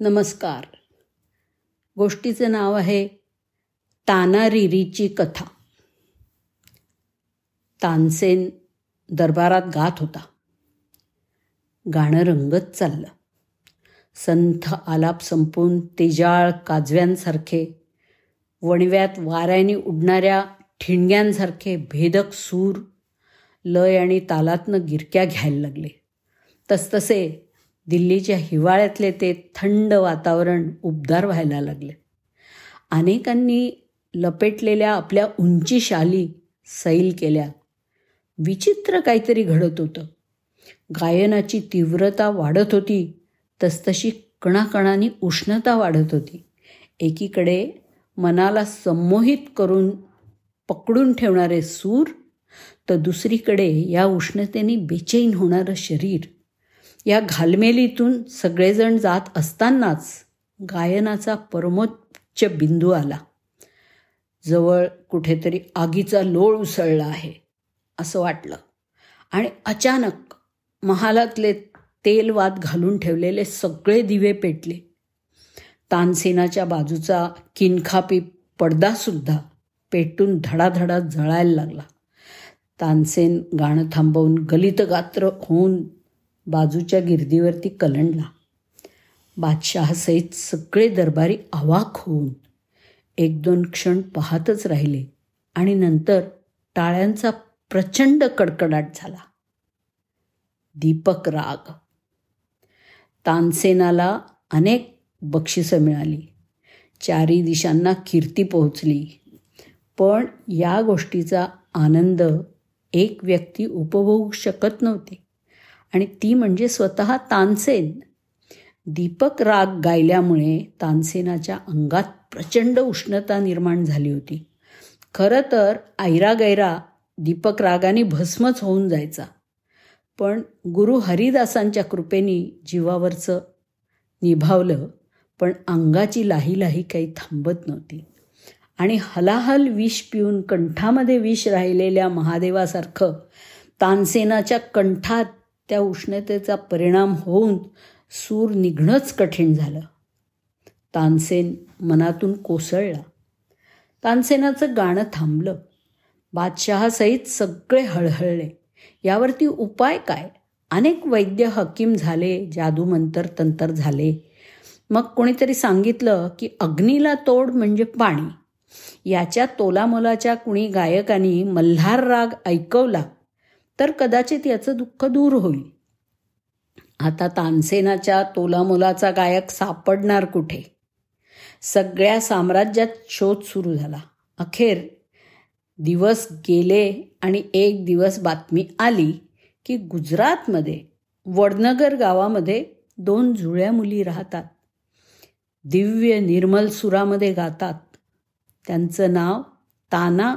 नमस्कार. गोष्टीचं नाव आहे तानारिरीची कथा. तानसेन दरबारात गात होता. गाणं रंगत चाललं. संथ आलाप संपून तेजाळ काजव्यांसारखे वणव्यात वाऱ्याने उडणाऱ्या ठिणग्यांसारखे भेदक सूर लय आणि तालातनं गिरक्या घ्यायला लागले. तसतसे दिल्लीच्या हिवाळ्यातले ते थंड वातावरण उबदार व्हायला लागले. अनेकांनी लपेटलेल्या आपल्या उंची शाली सैल केल्या. विचित्र काहीतरी घडत होतं. गायनाची तीव्रता वाढत होती तसतशी कणाकणाने उष्णता वाढत होती. एकीकडे मनाला संमोहित करून पकडून ठेवणारे सूर तर दुसरीकडे या उष्णतेने बेचैन होणारं शरीर. या घालमेलीतून सगळेजण जात असतानाच गायनाचा परमोच्च बिंदू आला. जवळ कुठेतरी आगीचा लोळ उसळला आहे असं वाटलं. आणि अचानक महालातले तेलवात घालून ठेवलेले सगळे दिवे पेटले. तानसेनाच्या बाजूचा किनखापी पडदासुद्धा पेटून धडाधडा जळायला लागला. तानसेन गाणं थांबवून गलितगात्र होऊन बाजूच्या गिर्दीवरती कलंडला. बादशहासहित सगळे दरबारी अवाक होऊन एक दोन क्षण पाहतच राहिले आणि नंतर टाळ्यांचा प्रचंड कडकडाट झाला. दीपक राग. तानसेनाला अनेक बक्षिसं मिळाली. चारी दिशांना कीर्ती पोहोचली. पण या गोष्टीचा आनंद एक व्यक्ती उपभोगू शकत नव्हती. आणि ती म्हणजे स्वतः तानसेन. दीपक राग गायल्यामुळे तानसेनाच्या अंगात प्रचंड उष्णता निर्माण झाली होती. खरं तर ऐरा गैरा दीपक रागाने भस्मच होऊन जायचा. पण गुरु हरिदासांच्या कृपेने जीवावरचं निभावलं पण अंगाची लाही लाही काही थांबत नव्हती. आणि हलाहल विष पिऊन कंठामध्ये विष राहिलेल्या महादेवासारखं तानसेनाच्या कंठात त्या उष्णतेचा परिणाम होऊन सूर निघणंच कठीण झालं. तानसेन मनातून कोसळला. तानसेनाचं गाणं थांबलं. बादशहासहित सगळे हळहळले. यावरती उपाय काय? अनेक वैद्य हकीम झाले जादूमंतर तंतर झाले. मग कोणीतरी सांगितलं की अग्नीला तोड म्हणजे पाणी. याच्या तोलामोलाच्या कुणी गायकांनी मल्हार राग ऐकवला. तर कदाचित याचं दुःख दूर होईल. आता तानसेनाच्या तोलामोलाचा गायक सापडणार कुठे? सगळ्या साम्राज्यात शोध सुरू झाला. अखेर दिवस गेले आणि एक दिवस बातमी आली की गुजरातमध्ये वडनगर गावामध्ये दोन जुळ्या मुली राहतात. दिव्य निर्मल सुरामध्ये गातात. त्यांचं नाव ताना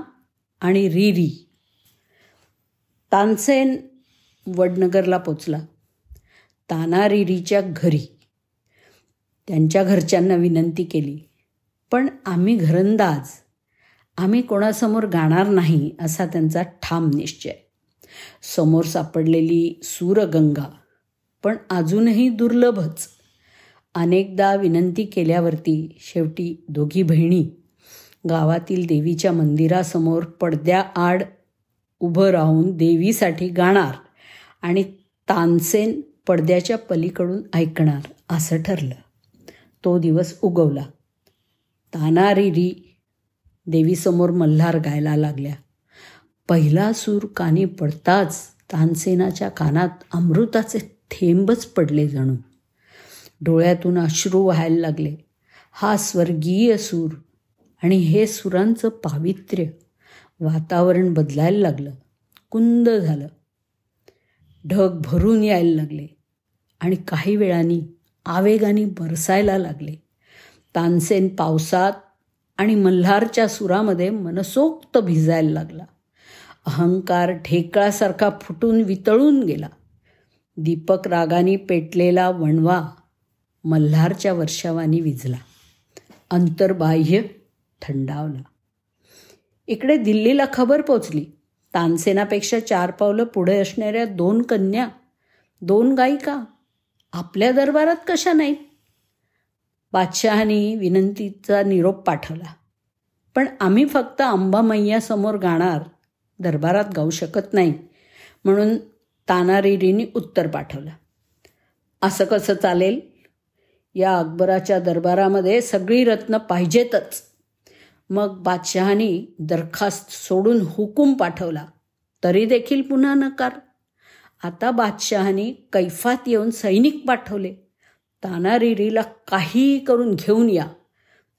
आणि रिरी. तानसेन वडनगरला पोचला. तानारिरीच्या घरी. त्यांच्या घरच्यांना विनंती केली पण आम्ही घरंदाज. आम्ही कोणासमोर गाणार नाही असा त्यांचा ठाम निश्चय. समोर सापडलेली सूरगंगा पण अजूनही दुर्लभच. अनेकदा विनंती केल्यावरती शेवटी दोघी बहिणी गावातील देवीच्या मंदिरासमोर पडद्याआड उभं राहून देवीसाठी गाणार आणि तानसेन पडद्याच्या पलीकडून ऐकणार असं ठरलं. तो दिवस उगवला. तानारिरी देवीसमोर मल्हार गायला लागल्या. पहिला सूर कानी पडताच तानसेनाच्या कानात अमृताचे थेंबच पडले जणू. डोळ्यातून अश्रू व्हायला लागले. हा स्वर्गीय सूर आणि हे सुरांचं पावित्र्य वातावरण बदलायला लागलं. कुंद झालं. ढग भरून यायला लागले. आणि काही वेळानी आवेगाने बरसायला लागले. तानसेन पावसात आणि मल्हारच्या सुरामध्ये मनसोक्त भिजायला लागला. अहंकार ढेकळासारखा फुटून वितळून गेला. दीपक रागाने पेटलेला वणवा मल्हारच्या वर्षावानी विझला. अंतर्बाह्य थंडावला. इकडे दिल्लीला खबर पोचली. तानसेनापेक्षा चार पावलं पुढे असणाऱ्या दोन कन्या दोन गायिका आपल्या दरबारात कशा नाहीत? बादशहानी विनंतीचा निरोप पाठवला. पण आम्ही फक्त अंबामय्यासमोर गाणार दरबारात गाऊ शकत नाही म्हणून तानारिरीने उत्तर पाठवलं. असं कसं चालेल? या अकबराच्या दरबारामध्ये सगळी रत्न पाहिजेतच. मग बादशहानी दरखास्त सोडून हुकूम पाठवला. तरी देखील पुन्हा नकार. आता बादशहानी कैफात येऊन सैनिक पाठवले. तानारिरीला काहीही करून घेऊन या.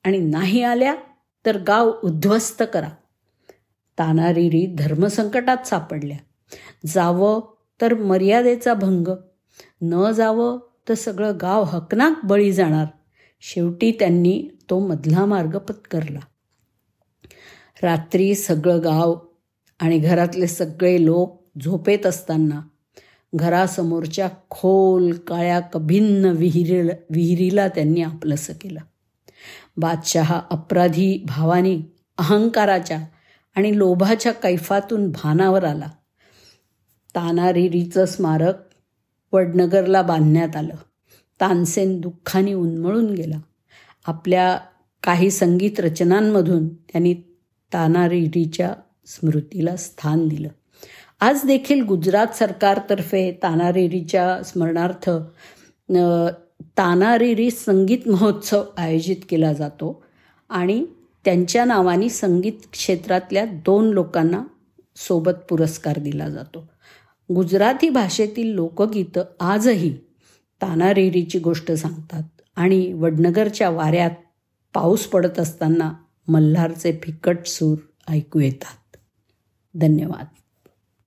आणि नाही आल्या तर गाव उद्ध्वस्त करा. तानारिरी धर्मसंकटात सापडल्या. जावं तर मर्यादेचा भंग. न जावं तर सगळं गाव हकनाक बळी जाणार. शेवटी त्यांनी तो मधला मार्ग पत्करला. रात्री सगळं गाव आणि घरातले सगळे लोक झोपेत असताना घरासमोरच्या खोल काळ्या कभिन्न विहिरी विहिरीला त्यांनी आपलंसं केलं. बादशहा अपराधी भावानी अहंकाराच्या आणि लोभाच्या कैफातून भानावर आला. तानारिरीचं स्मारक वडनगरला बांधण्यात आलं. तानसेन दुःखाने उन्मळून गेला. आपल्या काही संगीत रचनांमधून त्यांनी तानारीरीच्या स्मृतीला स्थान दिलं. आज देखील गुजरात सरकारतर्फे तानारीरीच्या स्मरणार्थ तानारीरी संगीत महोत्सव आयोजित केला जातो आणि त्यांच्या नावाने संगीत क्षेत्रातल्या दोन लोकांना सोबत पुरस्कार दिला जातो. गुजराती भाषेतील लोकगीतं आजही तानारीरीची गोष्ट सांगतात आणि वडनगरच्या वाऱ्यात पाऊस पडत असताना मल्हारचे फिकट सूर ऐकू येतात. धन्यवाद.